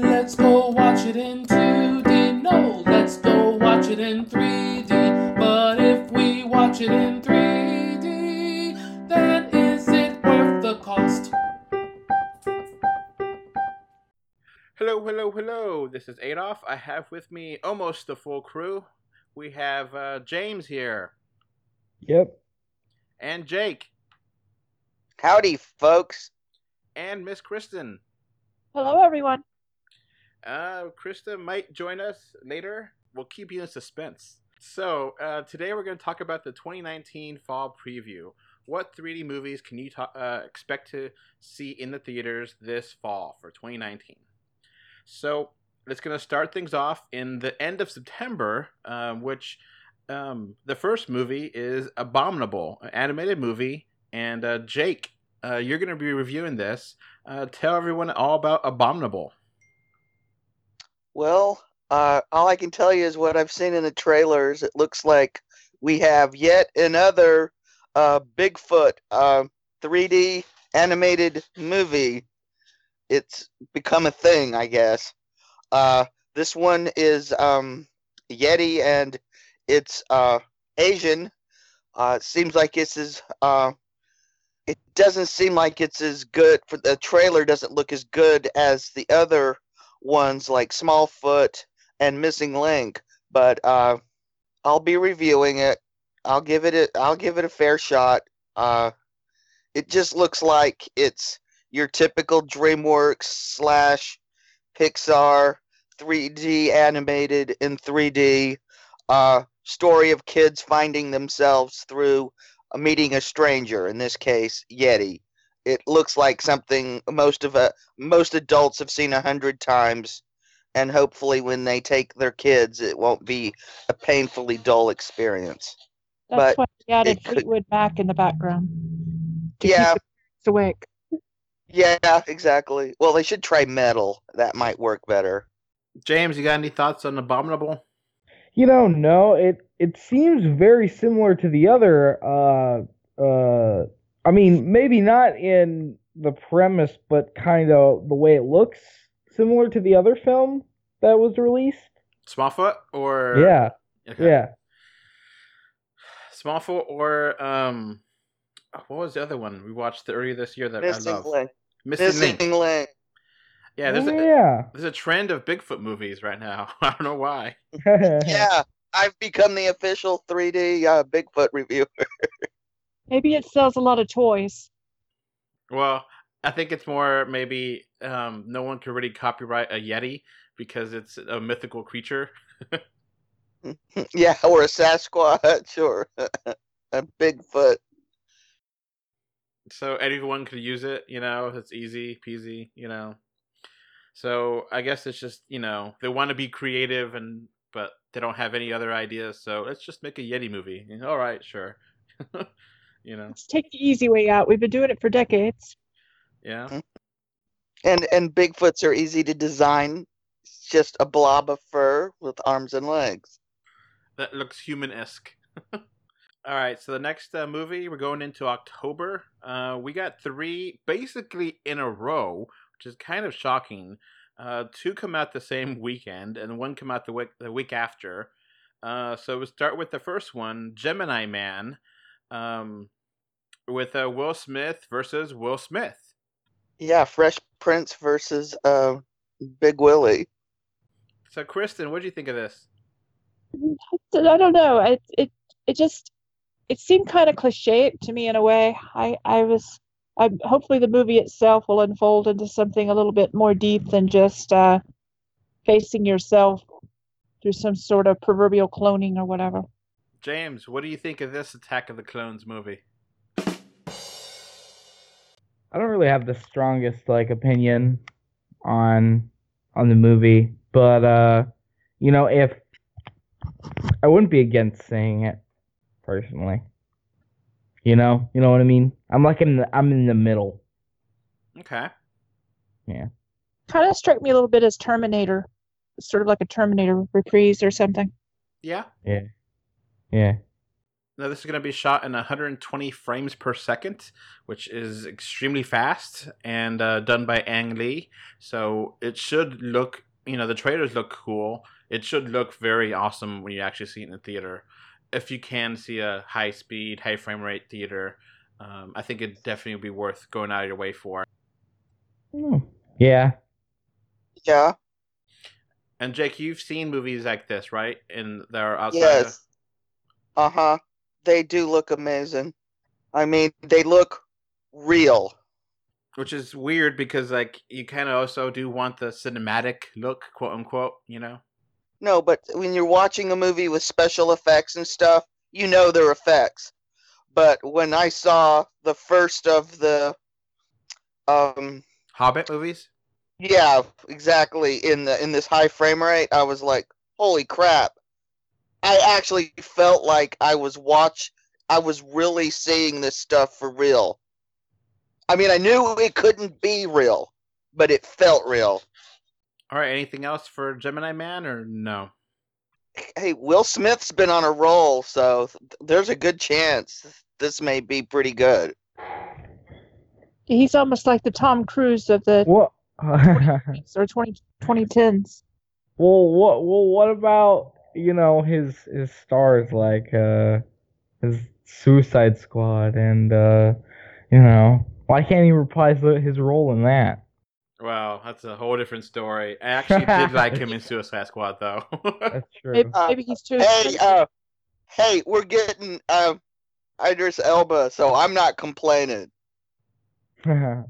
Let's go watch it in 2D. No, let's go watch it in 3D. But if we watch it in 3D, then is it worth the cost? Hello, hello, hello. This is Adolf. I have with me almost the full crew. We have uh, James here Yep. and Jake Howdy, folks. and Miss Kristen. Hello, everyone. Uh, Krista might join us later. We'll keep you in suspense. So, uh, today we're going to talk about the 2019 fall preview. What 3D movies can you ta- uh, expect to see in the theaters this fall for 2019? So, it's going to start things off in the end of September, um, which um, the first movie is Abominable, an animated movie. And uh, Jake, uh, you're going to be reviewing this. Uh, tell everyone all about Abominable. Well, uh, all I can tell you is what I've seen in the trailers. It looks like we have yet another uh, Bigfoot uh, 3D animated movie. It's become a thing, I guess. Uh, this one is um, Yeti, and it's uh, Asian. Uh, it seems like this is. It doesn't seem like it's as good. For the trailer, doesn't look as good as the other ones like Smallfoot and Missing Link, but uh, I'll be reviewing it. I'll give it a I'll give it a fair shot. Uh, it just looks like it's your typical DreamWorks slash Pixar 3D animated in 3D uh, story of kids finding themselves through meeting a stranger. In this case, Yeti. It looks like something most of a most adults have seen a hundred times, and hopefully, when they take their kids, it won't be a painfully dull experience. That's But why we added it could- Fleetwood Mac in the background. to Yeah, the kids awake. yeah, exactly. Well, they should try metal. That might work better. James, you got any thoughts on Abominable? You know, no, it it seems very similar to the other. Uh, uh, I mean, maybe not in the premise, but kind of the way it looks similar to the other film that was released. Smallfoot or Yeah, Okay. yeah. Smallfoot or um, what was the other one we watched earlier this year that I Missing love? link. Missing, Missing Link. link. Yeah, there's a, there's a trend of Bigfoot movies right now. I don't know why. Yeah, I've become the official 3D uh, Bigfoot reviewer. Maybe it sells a lot of toys. Well, I think it's more maybe um, no one can really copyright a Yeti because it's a mythical creature. yeah, or a Sasquatch or a Bigfoot. so anyone could use it you know it's easy peasy you know so i guess it's just you know they want to be creative and but they don't have any other ideas so let's just make a yeti movie all right sure you know Let's take the easy way out. We've been doing it for decades. yeah And and Bigfoots are easy to design. It's just a blob of fur with arms and legs. that looks human-esque all right so the next uh, movie we're going into october uh, we got three basically in a row which is kind of shocking uh, two come out the same weekend and one come out the week, the week after uh, so we'll start with the first one gemini man um, with uh, will smith versus will smith Yeah, Fresh Prince versus uh, Big Willie. so kristen what do you think of this I don't know. It it it just it seemed kind of cliche to me in a way. I I was I hopefully the movie itself will unfold into something a little bit more deep than just uh, facing yourself through some sort of proverbial cloning or whatever. James what do you think of this attack of the clones movie I don't really have the strongest like opinion on on the movie, but uh, you know, if I wouldn't be against seeing it personally. You know, you know what I mean. I'm like in the I'm in the middle. okay Yeah. Kind of struck me a little bit as Terminator, sort of like a Terminator reprise or something. yeah Yeah, yeah. Now, this is going to be shot in 120 frames per second, which is extremely fast and uh, done by Ang Lee. So it should look, you know, the trailers look cool. It should look very awesome when you actually see it in the theater. If you can see a high speed, high frame rate theater, um, I think it definitely would be worth going out of your way for. Hmm. Yeah. Yeah. And Jake, you've seen movies like this, right? In that are outside. Yes. Uh huh. They do look amazing. I mean, they look real. which is weird because like you kind of also do want the cinematic look, quote unquote. You know. No, but when you're watching a movie with special effects and stuff, you know they're effects. But when I saw the first of the, um, Hobbit movies. yeah, exactly in the in this high frame rate, I was like, holy crap! I actually felt like I was watch, I was really seeing this stuff for real. I mean, I knew it couldn't be real, but it felt real. All right. Anything else for Gemini Man or no? hey, Will Smith's been on a roll, so th- there's a good chance this may be pretty good. He's almost like the Tom Cruise of the What? 20s or 20, 2010s. well, what? Well, what about you know his his stars like uh his Suicide Squad and uh you know why can't he reprise his role in that? Well, that's a whole different story. I actually did like him in Suicide Squad, though. That's true. Maybe, maybe he's too Hey, uh, hey, we're getting uh, Idris Elba, so I'm not complaining. uh,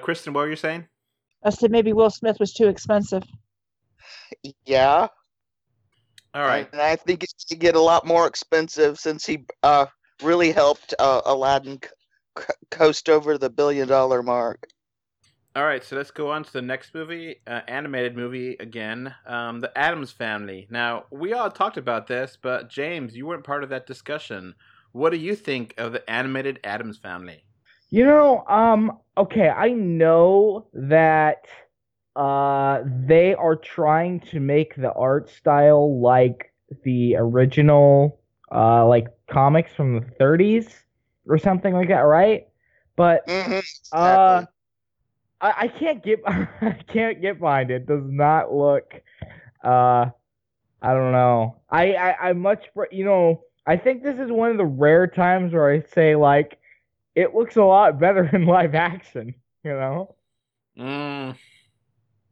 Kristen, what were you saying? I said maybe Will Smith was too expensive. Yeah, All right. and I think it's going to get a lot more expensive since he uh really helped uh, Aladdin c- c- coast over the billion dollar mark. All right, so let's go on to the next movie, uh, animated movie again, um, The Addams Family. Now, we all talked about this, but James, you weren't part of that discussion. What do you think of the animated Addams Family? You know, um, okay, I know that uh they are trying to make the art style like the original uh like comics from the 30s or something like that, right? But Mm-hmm, uh I, I can't get I can't get behind it. Does not look uh I don't know. I I, I much you know, I think this is one of the rare times where I say like it looks a lot better in live action, you know? Mm,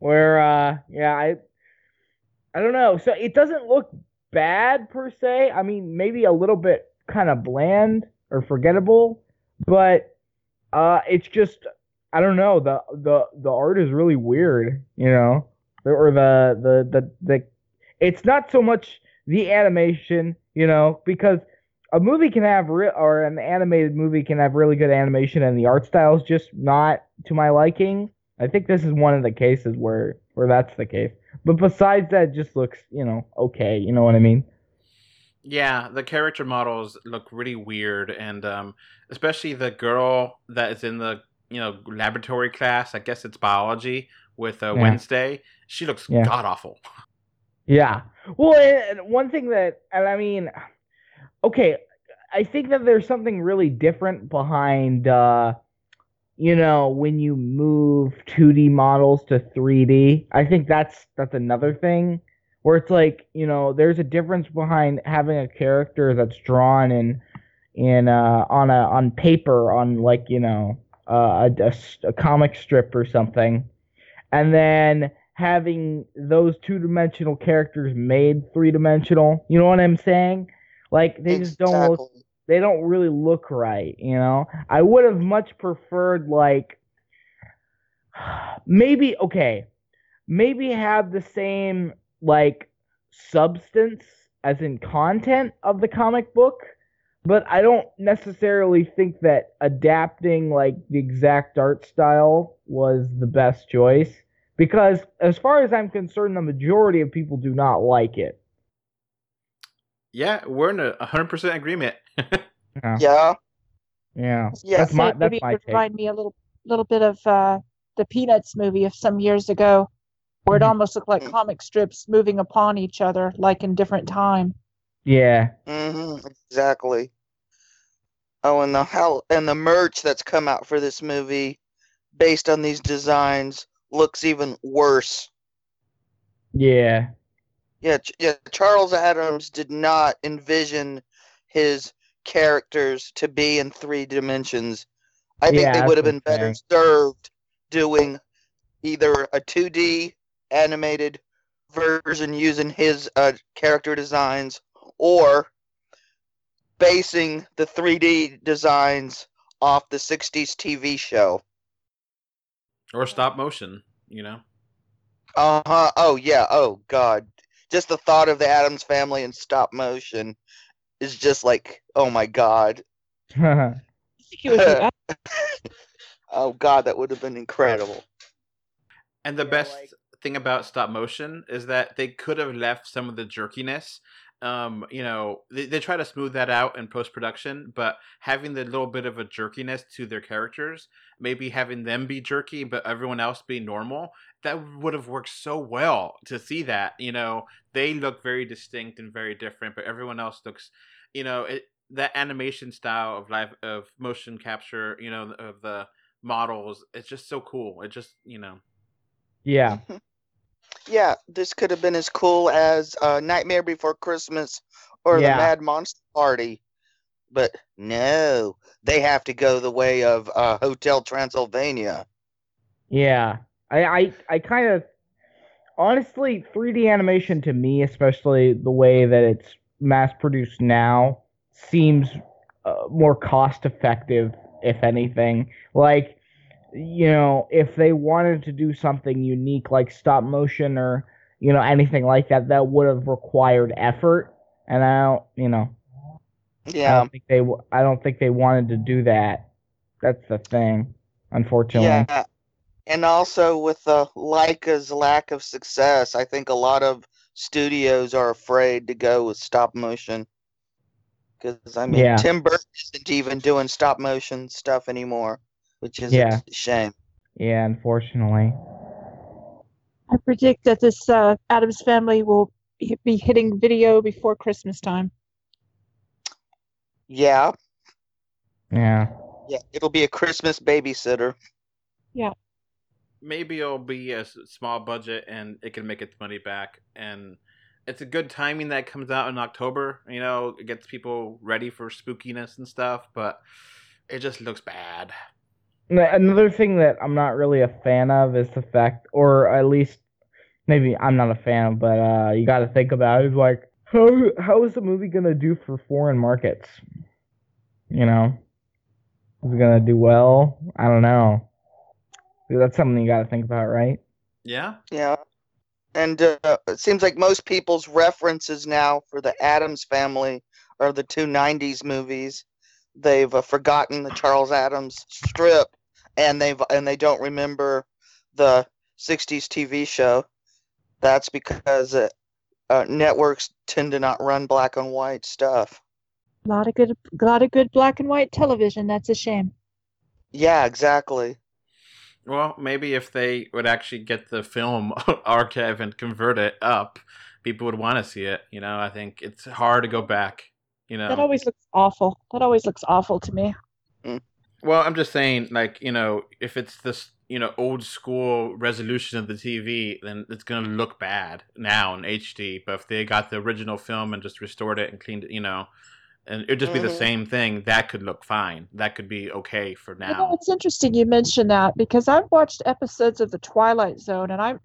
Where uh yeah, I I don't know. So it doesn't look bad per se. I mean, maybe a little bit kind of bland or forgettable, but uh it's just I don't know. The the the art is really weird, you know? Or the the the the it's not so much the animation, you know, because a movie can have re- or an animated movie can have really good animation and the art style is just not to my liking. I think this is one of the cases where where that's the case. But besides that, it just looks, you know, okay. You know what I mean? yeah, the character models look really weird, and um, especially the girl that is in the you know laboratory class. I guess it's biology with uh, Yeah. Wednesday. She looks Yeah. god awful. Yeah. Well, one thing that, and I mean, okay, I think that there's something really different behind, uh, you know, when you move 2D models to 3D. I think that's that's another thing where it's like, you know, there's a difference behind having a character that's drawn in in uh on a on paper on like you know uh, a comic strip or something and then having those two-dimensional characters made three-dimensional you know what i'm saying like they just don't look Exactly. They don't really look right you know i would have much preferred like maybe okay maybe have the same like substance as in content of the comic book but i don't necessarily think that adapting like the exact art style was the best choice because as far as i'm concerned the majority of people do not like it Yeah, we're in a hundred percent agreement. Yeah Yeah. yeah Yeah. that's my that's maybe my it would take remind me a little little bit of uh, the Peanuts movie of some years ago, where it Mhm. almost looked like Mm. comic strips moving upon each other, like in different time. Yeah. hmm exactly. Oh, and the how and the merch that's come out for this movie, based on these designs, looks even worse. Yeah. Yeah, Ch- yeah. Charles Addams did not envision his characters to be in three dimensions. I think Yeah, they would have been better thing. served doing either a 2D animated version using his uh, character designs or basing the 3D designs off the 60s TV show. Or stop motion, you know? Uh huh. Oh, yeah. Oh, God. Just the thought of the Addams family in stop motion is just like, oh my God. I think it would be Oh, God, that would have been incredible. And the Yeah, best like- thing about stop motion is that they could have left some of the jerkiness. Um, you know, they, they try to smooth that out in post production, but having the little bit of a jerkiness to their characters, maybe having them be jerky, but everyone else be normal, that would have worked so well to see that. You know, they look very distinct and very different, but everyone else looks, you know, it, that animation style of live of motion capture, you know, of the models, it's just so cool. It just, you know, yeah. Yeah, this could have been as cool as uh, Nightmare Before Christmas or Yeah. the Mad Monster Party. But no, they have to go the way of uh, Hotel Transylvania. Yeah, I, I, I kind of, honestly, 3D animation to me, especially the way that it's mass produced now, seems uh, more cost effective, if anything. Like, you know, if they wanted to do something unique like stop motion or, you know, anything like that, that would have required effort. And I don't, you know, I Yeah, don't think they, w- I don't think they wanted to do that. That's the thing, unfortunately. yeah. And also with uh, Laika's lack of success, I think a lot of studios are afraid to go with stop motion. Because I mean, Yeah. Tim Burton isn't even doing stop motion stuff anymore, which is Yeah. a shame. Yeah, unfortunately. I predict that this uh, Addams family will be be hitting video before Christmas time. Yeah, Yeah. yeah. It'll be a Christmas babysitter. Maybe it'll be a small budget and it can make its money back and it's a good timing that comes out in october you know it gets people ready for spookiness and stuff but it just looks bad Another thing that I'm not really a fan of is the fact, or at least maybe I'm not a fan, but uh, you got to think about it, is like how how is the movie gonna do for foreign markets? You know, is it gonna do well? I don't know. That's something you got to think about, right? yeah Yeah. And uh, it seems like most people's references now for the Addams family are the two 90s movies. They've uh, forgotten the Charles Addams strip and they've and they don't remember the 60s TV show. That's because uh, uh, networks tend to not run black and white stuff. A lot of good, a lot of good black and white television. That's a shame. Yeah, exactly. Well maybe if they would actually get the film archive and convert it up people would want to see it you know i think it's hard to go back you know That always looks awful. That always looks awful to me. Mm. Well, I'm just saying, like, you know, if it's this, you know, old school resolution of the TV, then it's going to look bad now in HD. But if they got the original film and just restored it and cleaned it, you know, and it'd just be the Mhm. same thing, that could look fine. That could be okay for You know, now. it's interesting you mentioned that because I've watched episodes of The Twilight Zone and I'm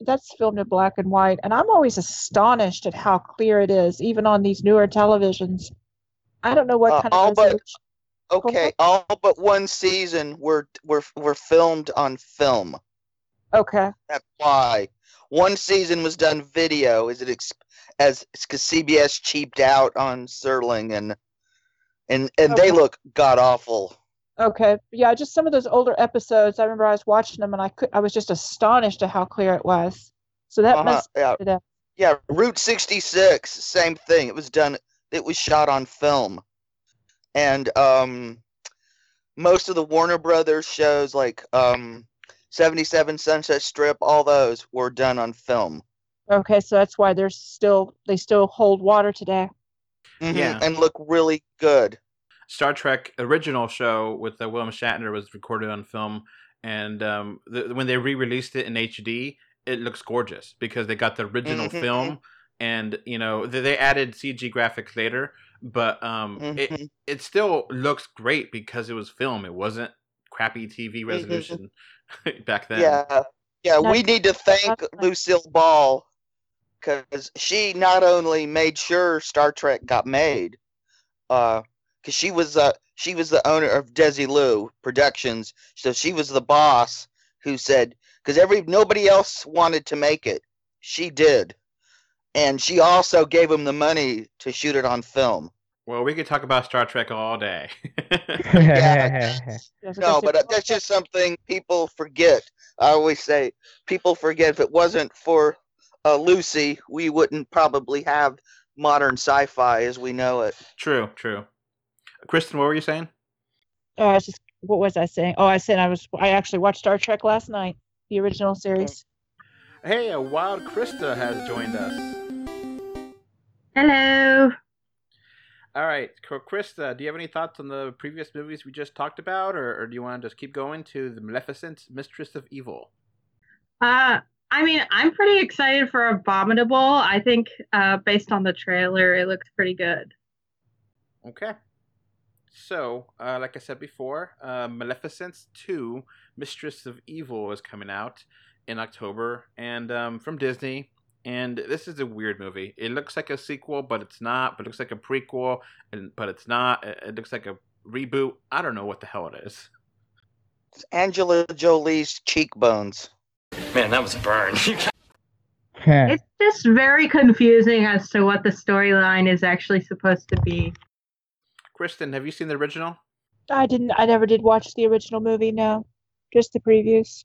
that's filmed in black and white and I'm always astonished at how clear it is, even on these newer televisions. I don't know what Uh, kind all of but- Okay, all but one season were were were filmed on film. Okay. That's why one season was done video. Is it ex- as because CBS cheaped out on Serling and and and they look god awful. Okay. Yeah, just some of those older episodes. I remember I was watching them and I could I was just astonished at how clear it was. So that Uh-huh, must yeah, yeah. Route sixty six, same thing. It was done. It was shot on film, and um, most of the Warner Brothers shows like um, seventy seven Sunset Strip, all those were done on film. Okay, so that's why they're still they still hold water today. Mhm, Yeah. and look really good. Star Trek original show with uh, William Shatner was recorded on film, and um, the, when they re-released it in HD, it looks gorgeous because they got the original Mhm. film, and you know they, they added CG graphics later, but um, it Mhm. it still looks great because it was film. It wasn't crappy TV resolution back then. Yeah, yeah. Now- we need to thank Lucille Ball because she not only made sure Star Trek got made, uh, because she was uh she was the owner of Desi Desilu Productions, so she was the boss who said because every nobody else wanted to make it, she did, and she also gave him the money to shoot it on film. Well, we could talk about Star Trek all day. Yes, No, but uh, that's just something people forget. I always say people forget if it wasn't for uh, Lucy, we wouldn't probably have modern sci-fi as we know it. true, true. Kristen, what were you saying? Oh, I was just what was I saying? Oh, I said I was I actually watched Star Trek last night, the original series. Hey, a wild Krista has joined us. Hello. All right, Krista, do you have any thoughts on the previous movies we just talked about, or, or do you want to just keep going to the Maleficent, Mistress of Evil? Uh, I mean, I'm pretty excited for Abominable. I think, uh, based on the trailer, it looks pretty good. Okay. So, uh, like I said before, uh, Maleficent 2, Mistress of Evil is coming out in October, and um, from Disney. And this is a weird movie. It looks like a sequel, but it's not. But it looks like a prequel, and but it's not. It, it looks like a reboot. I don't know what the hell it is. It's Angela Jolie's cheekbones. Man, that was a burn. It's just very confusing as to what the storyline is actually supposed to be. Kristen, have you seen the original? I didn't. I never did watch the original movie. No, just the previews.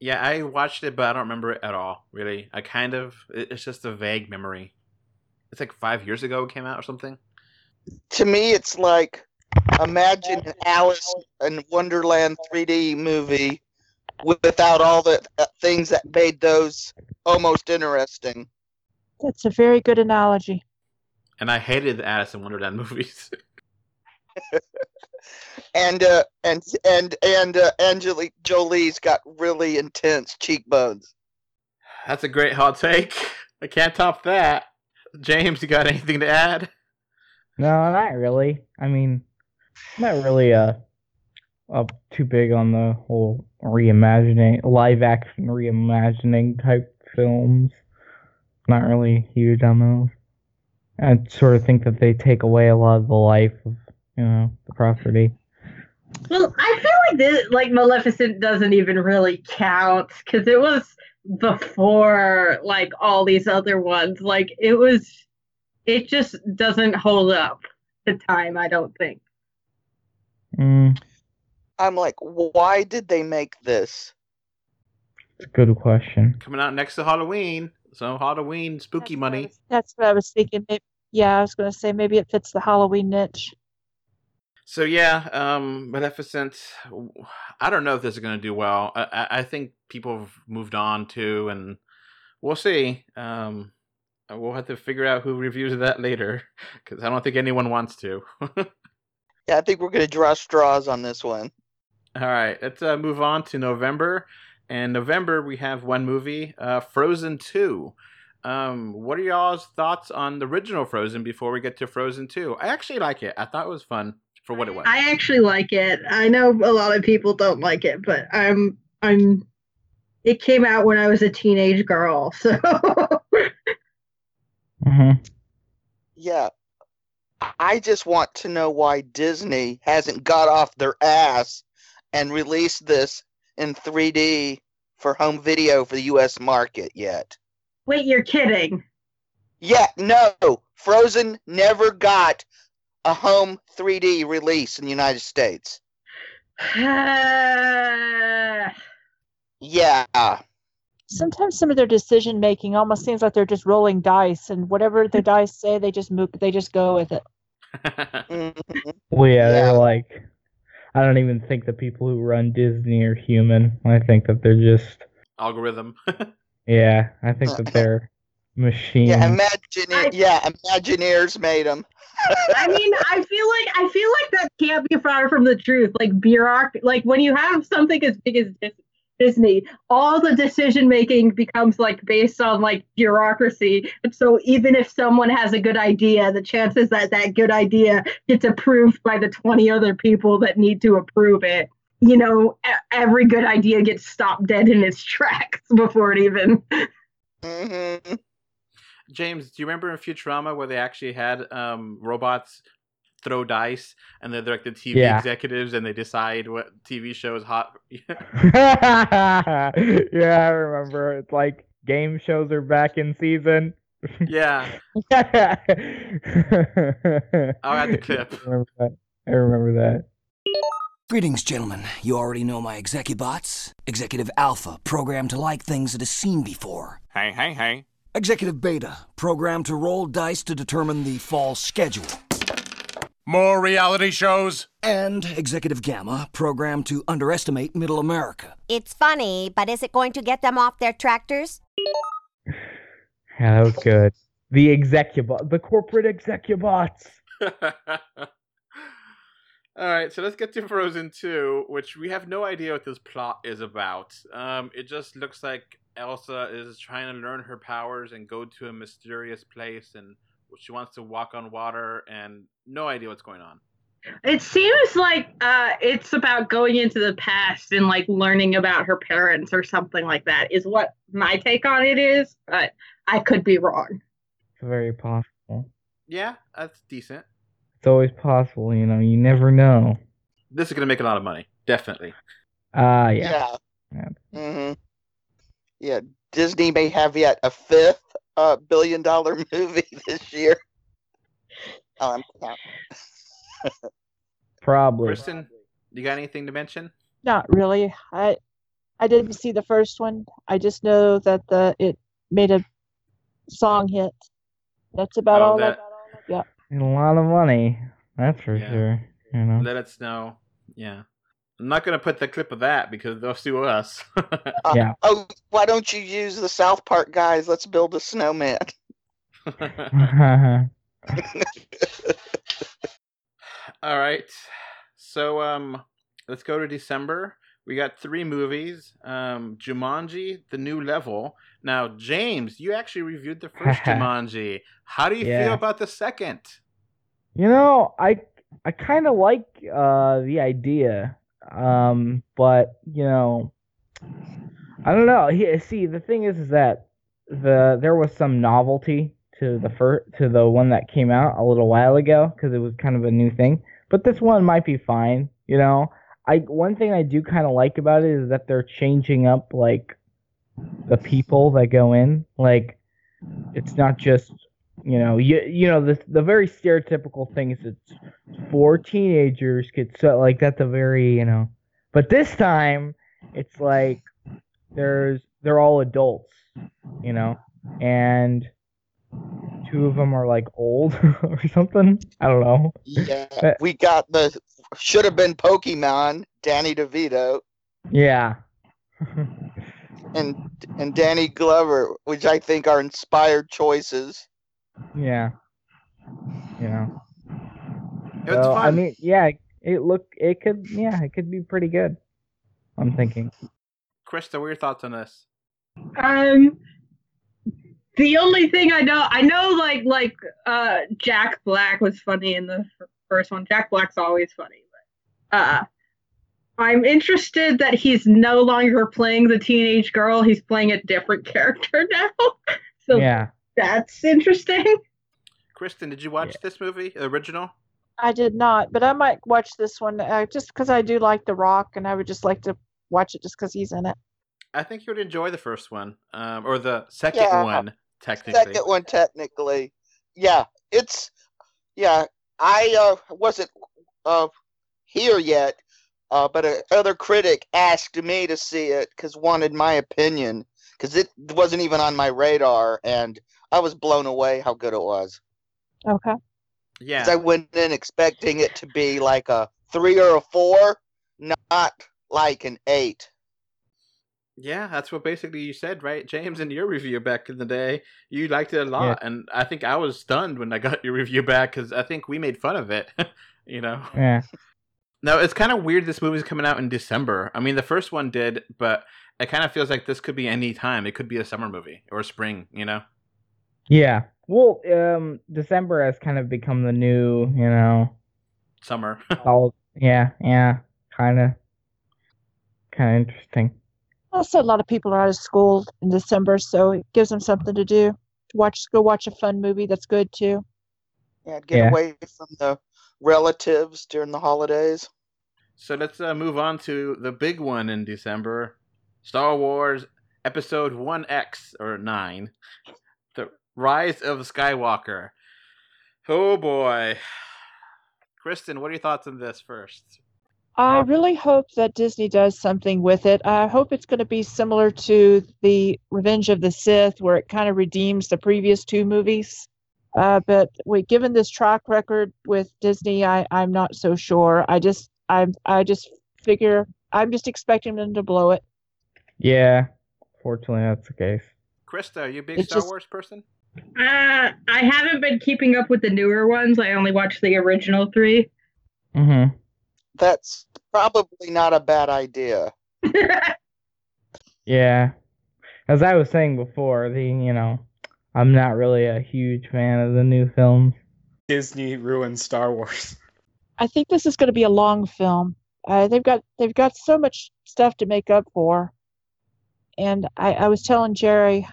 Yeah, I watched it, but I don't remember it at all. Really, I kind of it's just a vague memory. It's like five years ago it came out or something. To me, it's like imagine an Alice in Wonderland 3D movie without all the uh, things that made those almost interesting. That's a very good analogy. And I hated the Alice in Wonderland movies. And uh, and and and uh, Angelique Jolie's got really intense cheekbones. That's a great hot take. I can't top that. James, you got anything to add? No, not really. I mean, I'm not really uh, up too big on the whole reimagining, live action reimagining type films. Not really huge on those. I sort of think that they take away a lot of the life of you know the property. Well, I feel like this, like Maleficent doesn't even really count because it was before like all these other ones. Like it was, it just doesn't hold up to time. I don't think. Mm, I'm like, why did they make this? it's a good question. Coming out next to Halloween. So Halloween spooky That's what money. was- That's what I was thinking. Maybe, yeah, I was going to say maybe it fits the Halloween niche. So yeah, um, Maleficent. I don't know if this is gonna do well. I, I, think people have moved on to, and we'll see. Um, we'll have to figure out who reviews that later, because I don't think anyone wants to. Yeah, I think we're gonna draw straws on this one. All right, let's uh, move on to November. And November, we have one movie, uh, Frozen 2. Um, what are y'all's thoughts on the original Frozen before we get to Frozen 2? I actually like it. I thought it was fun for what it was. I actually like it. I know a lot of people don't like it, but I'm I'm. It came out when I was a teenage girl, so hmm Yeah. I just want to know why Disney hasn't got off their ass and released this in 3D for home video for the US market yet. wait, you're kidding? Yeah, no. Frozen never got a home 3D release in the United States. Yeah. Sometimes some of their decision making almost seems like they're just rolling dice, and whatever the dice say, they just move, they just go with it. Mhm. Well, yeah, Yeah. they're like. I don't even think the people who run Disney are human. I think that they're just. Algorithm. Yeah, I think that they're machine. Yeah, Imagineer. Yeah, Imagineers made them. I mean, I feel like I feel like that can't be far from the truth. Like bureaucracy, like when you have something as big as Disney, all the decision making becomes like based on like bureaucracy. And so even if someone has a good idea, the chances that that good idea gets approved by the twenty other people that need to approve it, you know, every good idea gets stopped dead in its tracks before it even. hmm James, do you remember in Futurama where they actually had um, robots throw dice and they're like the TV Yeah. executives and they decide what TV show is hot? yeah, I remember. It's like game shows are back in season. yeah. I I'll add the clip. remember that. I remember that. Greetings, gentlemen. You already know my Execubots. Executive Alpha, programmed to like things it has seen before. Hey, hey, hey. Executive Beta, programmed to roll dice to determine the fall schedule. More reality shows? And Executive Gamma, programmed to underestimate Middle America. It's funny, but is it going to get them off their tractors? Yeah, that was good. The execubot, the corporate execubots. All right, so let's get to Frozen 2, which we have no idea what this plot is about. Um, it just looks like Elsa is trying to learn her powers and go to a mysterious place, and she wants to walk on water, and no idea what's going on. It seems like uh, it's about going into the past and like learning about her parents or something like that. Is what my take on it is, but I could be wrong. Very possible. Yeah, that's decent. It's always possible, you know. You never know. This is going to make a lot of money, definitely. Ah, yeah. Yeah. hmm Yeah. Disney may have yet a fifth uh, billion dollar movie this year. Oh, I'm counting. Probably. Kristen, you got anything to mention? Not really. I I didn't see the first one. I just know that the it made a song hit. That's about Oh, all. that- I, yeah. And a lot of money. That's for Yeah. sure. You know. Let us know. Yeah. I'm not going to put the clip of that because they'll sue us. Uh, Yeah. Oh, why don't you use the South Park guys? Let's build a snowman. All right. So um let's go to December. We got three movies. Um Jumanji, The New Level. Now, James, you actually reviewed the first Jumanji. How do you feel about the second? You know, I I kind of like uh the idea, um, but you know, I don't know. He, see, the thing is, is that the there was some novelty to the first to the one that came out a little while ago because it was kind of a new thing. But this one might be fine. You know, I one thing I do kind of like about it is that they're changing up like the people that go in. Like, it's not just you know you you know the the very stereotypical thing is it's for teenagers kids so like that's a very you know but this time it's like there's they're all adults you know and two of them are like old or something i don't know Yeah. We got the should have been Pokemon, Danny DeVito, yeah and and Danny Glover, which I think are inspired choices. Yeah you know It so, fun. i mean yeah it look it could yeah it could be pretty good i'm thinking Krista, what are your thoughts on this? Um, the only thing I know, I know, like like uh, Jack Black was funny in the f- first one. Jack Black's always funny, but uh, I'm interested that he's no longer playing the teenage girl. He's playing a different character now. so yeah that's interesting. Kristen, did you watch this movie, the original? I did not, but I might watch this one uh, just because I do like The Rock, and I would just like to watch it just because he's in it. I think you would enjoy the first one, um, or the second Yeah. one, technically. Second one, technically, yeah, it's yeah. I uh, wasn't uh, here yet, uh, but another critic asked me to see it because wanted my opinion because it wasn't even on my radar, and I was blown away how good it was. Okay. Yeah. I went in expecting it to be like a three or a four, not like an eight. Yeah, that's what basically you said, right, James? In your review back in the day, you liked it a lot, and I think I was stunned when I got your review back because I think we made fun of it. you know. Yeah. Now it's kind of weird. This movie's coming out in December. I mean, the first one did, but it kind of feels like this could be any time. It could be a summer movie or spring. You know. Yeah. Well, um, December has kind of become the new, you know, Summer. all. Yeah, yeah, kind of, kind of interesting. Also, a lot of people are out of school in December, so it gives them something to do. Watch, go watch a fun movie. That's good too. Yeah, get Yeah. away from the relatives during the holidays. So let's uh, move on to the big one in December Star Wars Episode 1X or 9 The Rise of Skywalker. Oh boy. Kristen, what are your thoughts on this first? I really hope that Disney does something with it. I hope it's going to be similar to the Revenge of the Sith, where it kind of redeems the previous two movies. Uh, but we, given this track record with Disney, I, I'm not so sure. I just, I, I just figure I'm just expecting them to blow it. Yeah. Fortunately, that's the case. Krista, are you a big It Star just- Wars person? Uh, I haven't been keeping up with the newer ones. I only watched the original three. Mm-hmm. That's probably not a bad idea. Yeah. As I was saying before, the you know, I'm not really a huge fan of the new films. Disney ruined Star Wars. I think this is going to be a long film. Uh, they've got they've got so much stuff to make up for, and I, I was telling Jerry,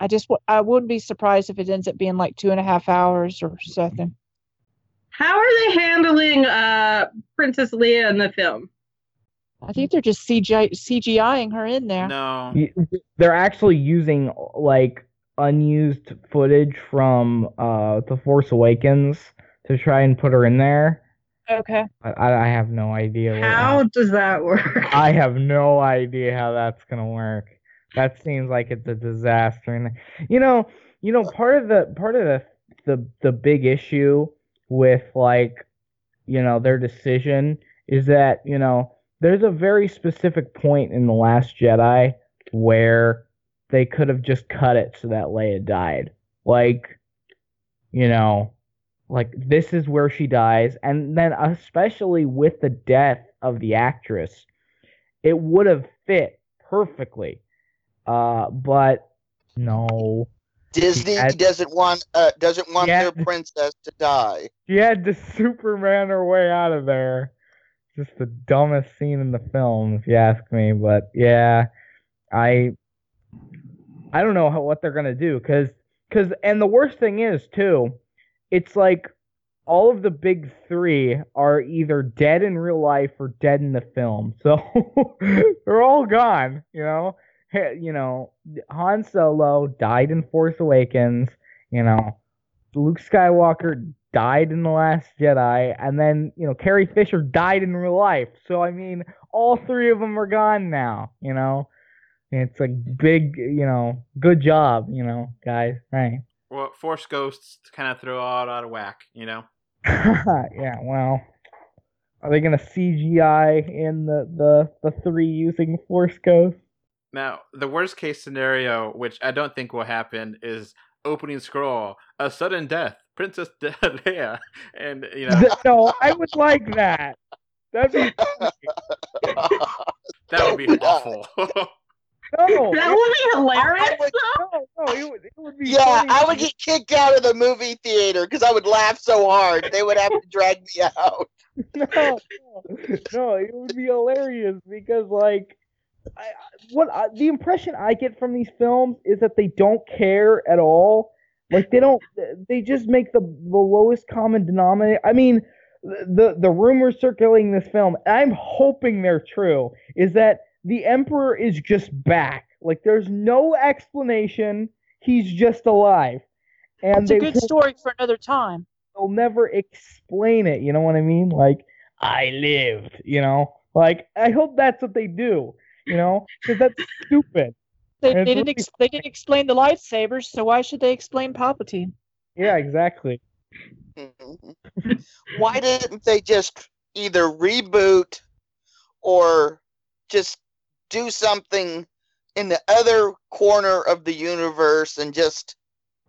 I just I wouldn't be surprised if it ends up being like two and a half hours or something. How are they handling uh Princess Leia in the film? I think they're just CGI CGIing her in there. No. They're actually using like unused footage from uh The Force Awakens to try and put her in there. Okay. I, I have no idea. what- How does that work? I have no idea how that's gonna work. That seems like it's a disaster. And you know, you know, part of the part of the the the big issue with like, you know, their decision is that you know there's a very specific point in the Last Jedi where they could have just cut it so that Leia died. Like, you know, like this is where she dies, and then especially with the death of the actress it would have fit perfectly. Uh, but no, Disney had- doesn't want uh, doesn't want Yeah. their princess to die. she had to Superman her way out of there. Just the dumbest scene in the film, if you ask me. But yeah, I, I don't know how, what they're gonna do, cause, cause, and the worst thing is too, it's like all of the big three are either dead in real life or dead in the film. So they're all gone, you know. You know, Han Solo died in Force Awakens, you know. Luke Skywalker died in The Last Jedi, and then, you know, Carrie Fisher died in real life. So I mean, all three of them are gone now, you know. It's a big, you know, good job, you know, guys. Right. Well, Force Ghosts kind of throw all out of whack, you know? yeah, well, are they gonna CGI in the the the three using Force Ghost? Now, the worst case scenario, which I don't think will happen, is opening scroll, a sudden death, Princess Leia, and you know no, I would like that. That'd be that would be awful. no, That would be hilarious. Would- no, no, it would, it would be. Yeah, funny I would get kicked out of the movie theater because I would laugh so hard they would have to drag me out. no, no, no, it would be hilarious because like, I, what I, the impression I get from these films is that they don't care at all. Like they don't, they just make the the lowest common denominator. I mean, the the rumors circulating this film, I'm hoping they're true, is that the Emperor is just back. Like there's no explanation. He's just alive, and It's a good story for another time. they'll never explain it. You know what I mean? Like I lived. You know, like I hope that's what they do. You know, because that's stupid. They, they didn't really ex- they didn't explain the lightsabers, so why should they explain Palpatine? Yeah, exactly. Why didn't they just either reboot or just do something in the other corner of the universe and just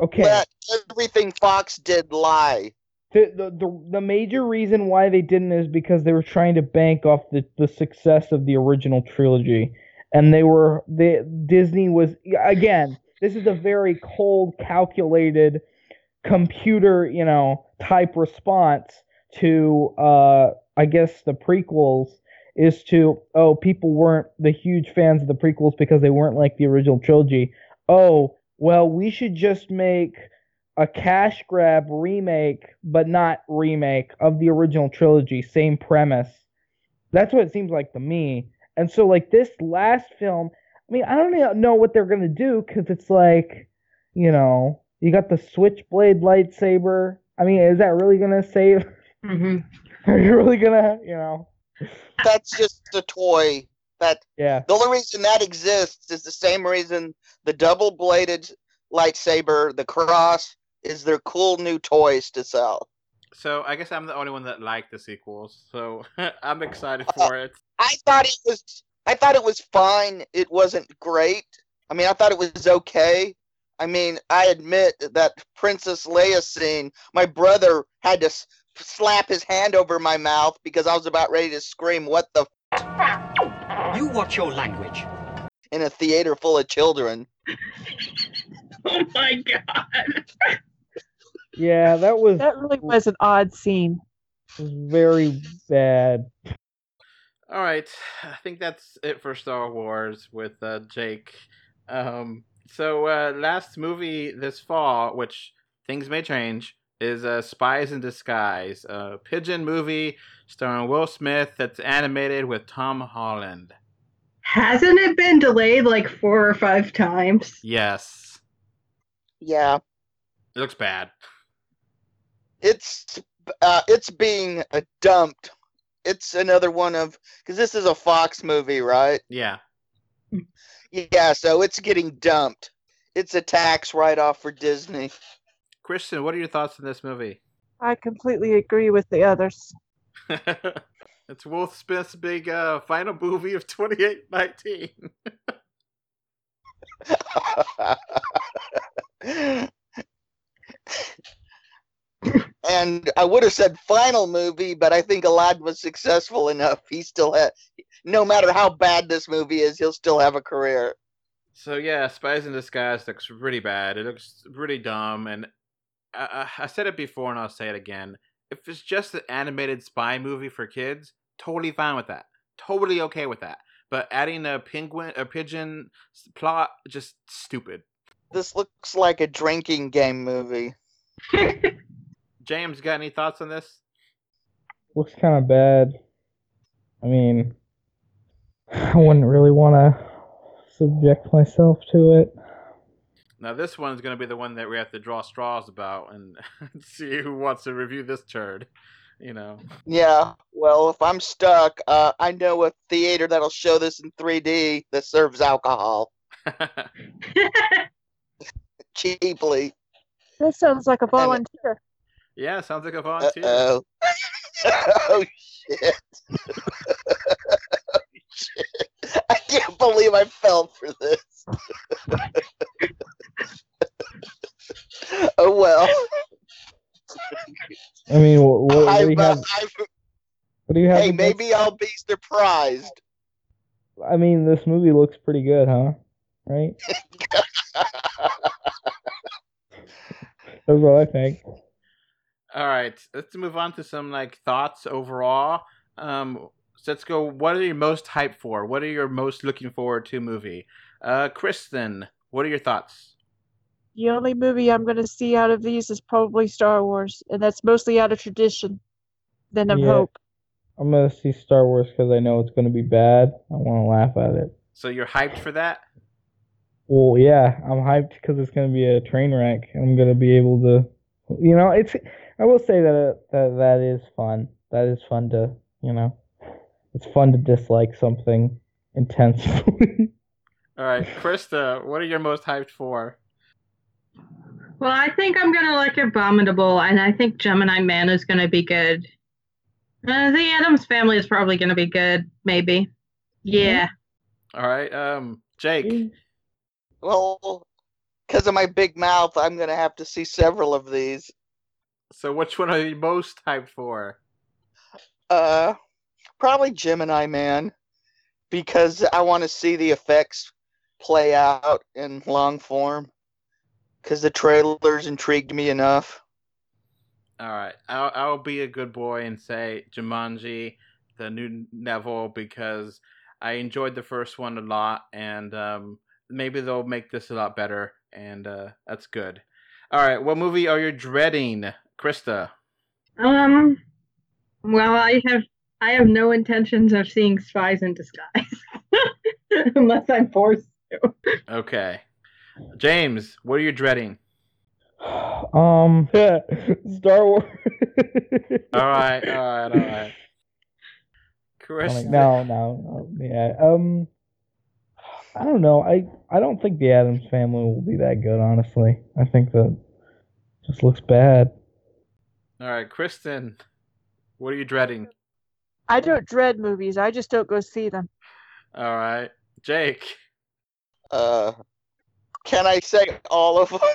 Okay. let everything Fox did lie. The, the the the major reason why they didn't is because they were trying to bank off the, the success of the original trilogy. And they were they Disney was again this is a very cold calculated computer you know type response to uh I guess the prequels is to oh people weren't the huge fans of the prequels because they weren't like the original trilogy. Oh well we should just make a cash grab remake, but not remake of the original trilogy, same premise. That's what it seems like to me. And so, like this last film, I mean, I don't even know what they're gonna do because it's like, you know, you got the switchblade lightsaber. I mean, is that really gonna save? hmm Are you really gonna, you know? That's just a toy. That Yeah. the only reason that exists is the same reason the double bladed lightsaber, the cross, is their cool new toys to sell. So I guess I'm the only one that liked the sequels. So I'm excited uh, for it. I thought it was I thought it was fine. It wasn't great. I mean, I thought it was okay. I mean, I admit that Princess Leia scene, my brother had to s- slap his hand over my mouth because I was about ready to scream, "What the?" F-? You watch your language. In a theater full of children. Oh my god. Yeah, that was That really was an odd scene. was very bad. All right, I think that's it for Star Wars with uh, Jake. Um, so uh, last movie this fall, which things may change, is uh, Spies in Disguise, a pigeon movie starring Will Smith that's animated with Tom Holland. Hasn't it been delayed like four or five times? Yes, Yeah, it looks bad. It's uh, it's being uh, dumped. It's another one of because this is a Fox movie, right? Yeah. Yeah, so it's getting dumped. It's a tax write-off for Disney. Kristen, what are your thoughts on this movie? I completely agree with the others. it's Will Smith's big uh, final movie of 2819. and I would have said final movie, but I think Aladdin was successful enough. He still had, no matter how bad this movie is, he'll still have a career. So yeah, Spies in Disguise looks really bad. It looks really dumb, and I, I, I said it before, and I'll say it again. If it's just an animated spy movie for kids, totally fine with that. Totally okay with that. But adding a penguin, a pigeon plot, just stupid. This looks like a drinking game movie. James, got any thoughts on this? Looks kind of bad. I mean, I wouldn't really want to subject myself to it. Now this one is going to be the one that we have to draw straws about and see who wants to review this turd. You know. Yeah, well, if I'm stuck, uh, I know a theater that'll show this in 3D that serves alcohol cheaply. That sounds like a volunteer. Yeah, sounds like a volunteer. Uh-oh. oh, shit. oh, shit. I can't believe I fell for this. oh, well. I mean, what, what, what do I've, you uh, have? What do you have? hey, against- maybe I'll be surprised. I mean, this movie looks pretty good, huh? Right? That's what I think. All right, let's move on to some like thoughts overall. Um, so let's go. What are you most hyped for? What are you most looking forward to movie? Uh, Kristen, what are your thoughts? The only movie I'm going to see out of these is probably Star Wars, and that's mostly out of tradition. Then of Yeah. hope. I'm gonna see Star Wars because I know it's gonna be bad. I want to laugh at it. So you're hyped for that? Well, yeah, I'm hyped because it's gonna be a train wreck. and I'm gonna be able to, you know, it's. I will say that it, that that is fun. That is fun to, you know, it's fun to dislike something intensely. All right, Krista, what are you most hyped for? Well, I think I'm gonna like Abominable, and I think Gemini Man is gonna be good. Uh, the Addams Family is probably gonna be good, maybe. Yeah. All right, um, Jake. Well, because of my big mouth, I'm gonna have to see several of these. So, which one are you most hyped for? Uh, probably Gemini Man, because I want to see the effects play out in long form. Because the trailers intrigued me enough. All right, I'll I'll be a good boy and say Jumanji, the Next Level, because I enjoyed the first one a lot, and um, maybe they'll make this a lot better, and uh, that's good. All right, what movie are you dreading, Krista? Um. Well, I have I have no intentions of seeing Spies in Disguise, unless I'm forced to. Okay, James, what are you dreading? Um, yeah, Star Wars. All right, all right, all right. I'm like, no, no, no, yeah. Um, I don't know. I I don't think the Addams Family will be that good. Honestly, I think that just looks bad. All right, Kristen, what are you dreading? I don't dread movies. I just don't go see them. All right, Jake. Uh, can I say all of them?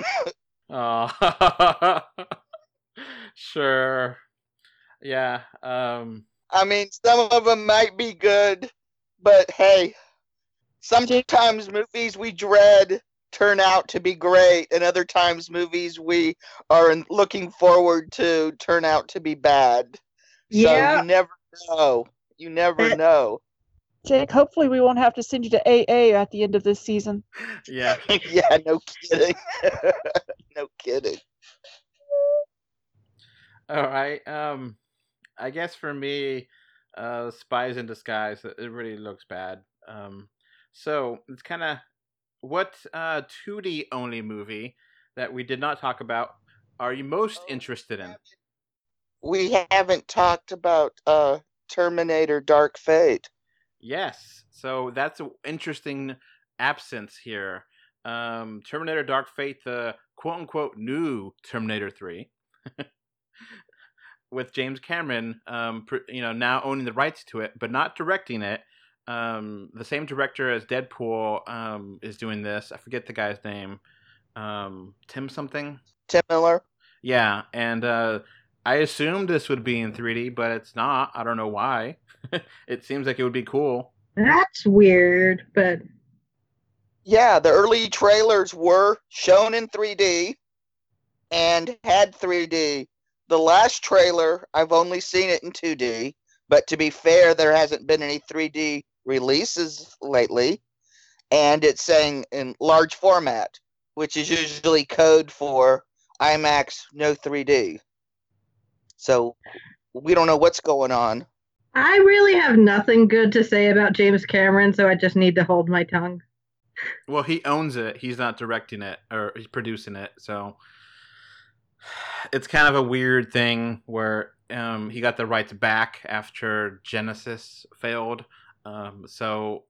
Oh, sure. Yeah. Um. I mean, some of them might be good, but hey, sometimes movies we dread turn out to be great, and other times movies we are looking forward to turn out to be bad. So Yeah. you never know. You never That- know. Jake, hopefully we won't have to send you to AA at the end of this season. Yeah. yeah, no kidding. no kidding. All right. Um. I guess for me, uh, Spies in Disguise. It it really looks bad. Um. So it's kind of what uh 2D only movie that we did not talk about are you most interested in? We haven't talked about uh Terminator Dark Fate. Yes. So that's an interesting absence here. Um, Terminator Dark Fate, the quote unquote new Terminator 3, with James Cameron, um, pr- you know, now owning the rights to it, but not directing it. Um, the same director as Deadpool um, is doing this. I forget the guy's name. Um, Tim something? Tim Miller. Yeah, and uh, I assumed this would be in 3D, but it's not. I don't know why. it seems like it would be cool. That's weird, but Yeah, the early trailers were shown in 3D and had 3D. The last trailer, I've only seen it in 2D, but to be fair, there hasn't been any 3D releases lately. And it's saying in large format, which is usually code for IMAX no 3D. So we don't know what's going on. I really have nothing good to say about James Cameron, so I just need to hold my tongue. Well, he owns it. He's not directing it or he's producing it. So it's kind of a weird thing where um, he got the rights back after Genisys failed. Um, so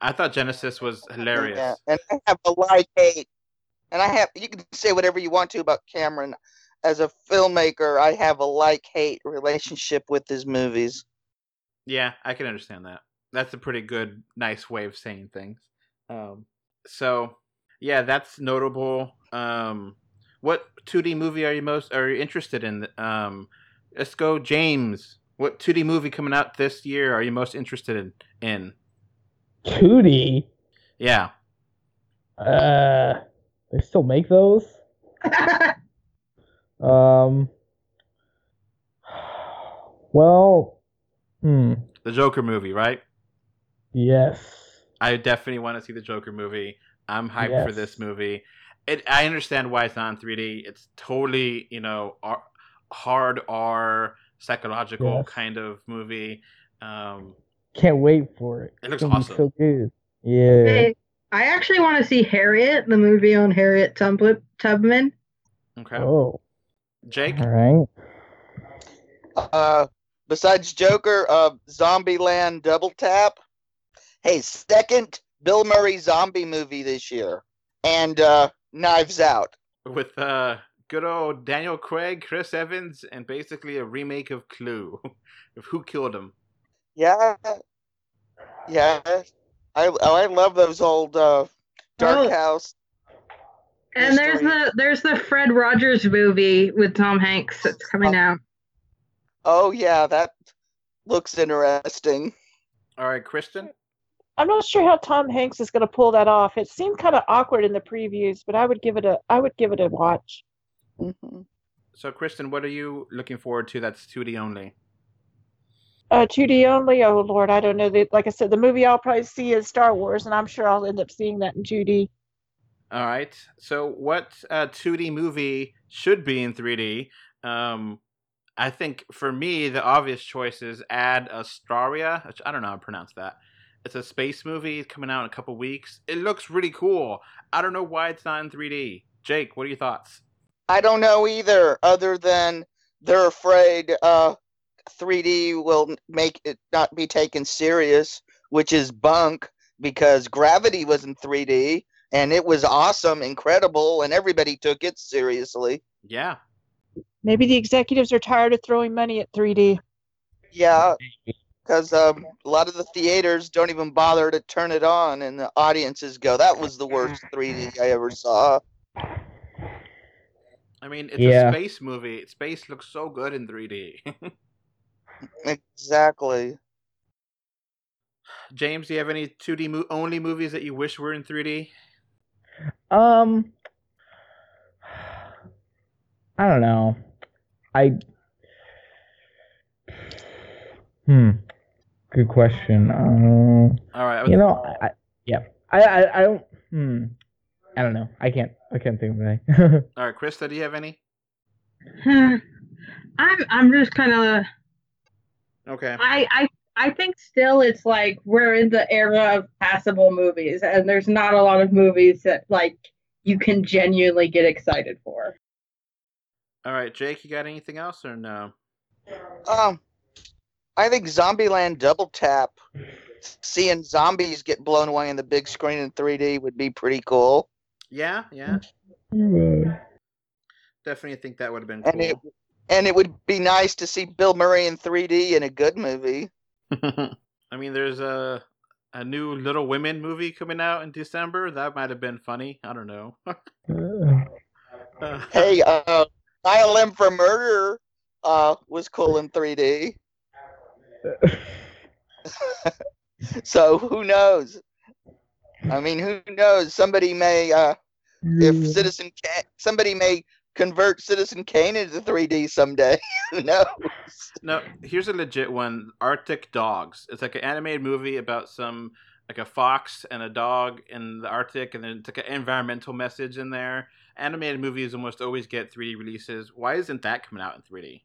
I thought Genisys was hilarious. Yeah, and I have a like hate, and I have. You can say whatever you want to about Cameron. As a filmmaker, I have a like hate relationship with his movies. Yeah, I can understand that. That's a pretty good, nice way of saying things. Um, so, yeah, that's notable. Um, what 2D movie are you most are you interested in? Um, let's go, James. What 2D movie coming out this year are you most interested in? in? 2D. Yeah, Uh, they still make those. Um. Well, hmm. the Joker movie, right? Yes. I definitely want to see the Joker movie. I'm hyped for this movie. It, I understand why it's not in 3D. It's totally, you know, R, hard R psychological Yes. kind of movie. Um, Can't wait for it. It looks It's gonna awesome. So good. Yeah. Hey, I actually want to see Harriet, the movie on Harriet Tub- Tubman. okay, Oh. Jake. All right. Uh, besides Joker, uh, Zombieland Double Tap. Hey, second Bill Murray zombie movie this year, and uh, Knives Out. with uh, good old Daniel Craig, Chris Evans, and basically a remake of Clue, of Who Killed Him. Yeah, yeah. I oh, I love those old uh, Dark Oh. House. And there's the there's the Fred Rogers movie with Tom Hanks that's coming out. Oh yeah, that looks interesting. All right, Kristen. I'm not sure how Tom Hanks is going to pull that off. It seemed kind of awkward in the previews, but I would give it a I would give it a watch. Mhm. So, Kristen, what are you looking forward to that's 2D only? Uh, 2D only. Oh Lord, I don't know. The, like I said, the movie I'll probably see is Star Wars, and I'm sure I'll end up seeing that in 2D. All right. So, what uh, 2D movie should be in 3D? Um, I think for me, the obvious choice is Ad Astraria. Which I don't know how to pronounce that. It's a space movie coming out in a couple weeks. It looks really cool. I don't know why it's not in 3D. Jake, what are your thoughts? I don't know either, other than they're afraid uh, 3D will make it not be taken serious, which is bunk because Gravity was in 3D and it was awesome, incredible, and everybody took it seriously. Yeah. Maybe the executives are tired of throwing money at 3D. Yeah, because um, a lot of the theaters don't even bother to turn it on, and the audiences go, "That was the worst 3D I ever saw." I mean, it's Yeah. a space movie. Space looks so good in 3D. Exactly. James, do you have any 2D mo- only movies that you wish were in 3D? Um, I don't know. I. Hmm. Good question. Uh, All right. You know, I, I- yeah, I, I, I don't. Hmm. I don't know. I can't. I can't think of anything. All right, Krista, do you have any? I'm I'm just kind of Okay. I I I think still it's like we're in the era of passable movies, and there's not a lot of movies that like you can genuinely get excited for. All right, Jake, you got anything else or no? Um, I think Zombieland Double Tap, seeing zombies get blown away in the big screen in 3D would be pretty cool. Yeah, yeah. Uh, Definitely think that would have been And it and it would be nice to see Bill Murray in 3D in a good movie. I mean, there's a a new Little Women movie coming out in December. That might have been funny. I don't know. Uh, Hey, uh, Dial M for Murder uh was cool in 3D. So who knows? I mean, who knows? Somebody may uh if Citizen Kane, somebody may convert Citizen Kane into 3D someday. who knows? no, here's a legit one. Arctic Dogs. It's like an animated movie about some like a fox and a dog in the Arctic, and then it's like an environmental message in there. Animated movies almost always get 3D releases. Why isn't that coming out in 3D?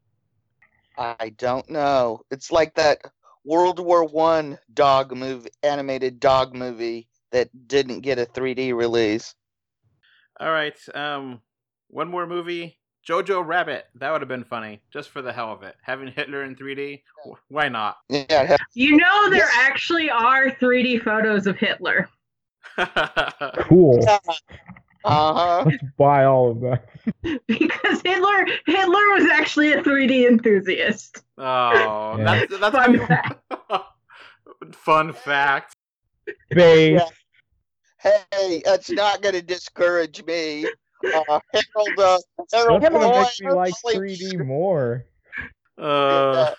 I don't know. It's like that World War One dog movie, animated dog movie that didn't get a 3D release. All right. Um, one more movie. Jojo Rabbit. That would have been funny, just for the hell of it. Having Hitler in 3D. Why not? Yeah, You know there Yes. actually are 3D photos of Hitler. cool. uh huh. Let's buy all of that. because Hitler Hitler was actually a 3D enthusiast. oh, Yeah. that's that's Fun fact. Fun fact. Base. Hey, that's not going to discourage me. Uh, Harold, uh, Harold That's gonna Lloyd, make me like 3D more. Uh,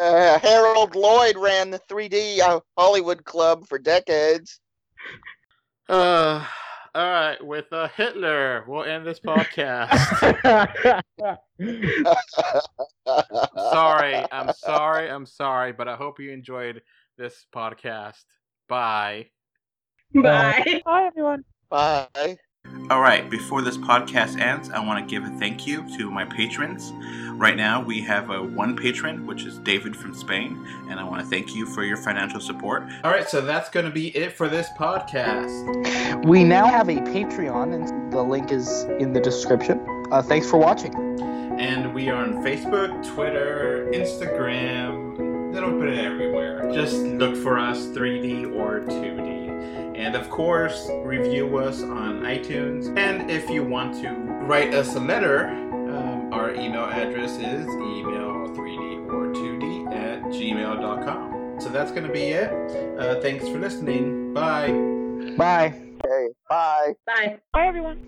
uh, Harold Lloyd ran the 3D uh, Hollywood Club for decades. uh, all right. With uh, Hitler, we'll end this podcast. sorry, I'm sorry, I'm sorry, but I hope you enjoyed this podcast. Bye. Bye. Bye, everyone. Bye. All right, before this podcast ends, I want to give a thank you to my patrons. Right now, we have a one patron, which is David from Spain, and I want to thank you for your financial support. All right, so that's going to be it for this podcast. We now have a Patreon, and the link is in the description. Uh, thanks for watching. And we are on Facebook, Twitter, Instagram, a little bit everywhere. Just look for us 3D or 2D. And of course, review us on iTunes. And if you want to write us a letter, um, our email address is email3d or 2d at gmail.com. So that's going to be it. Uh, thanks for listening. Bye. Bye. Okay, bye. Bye. Bye, everyone.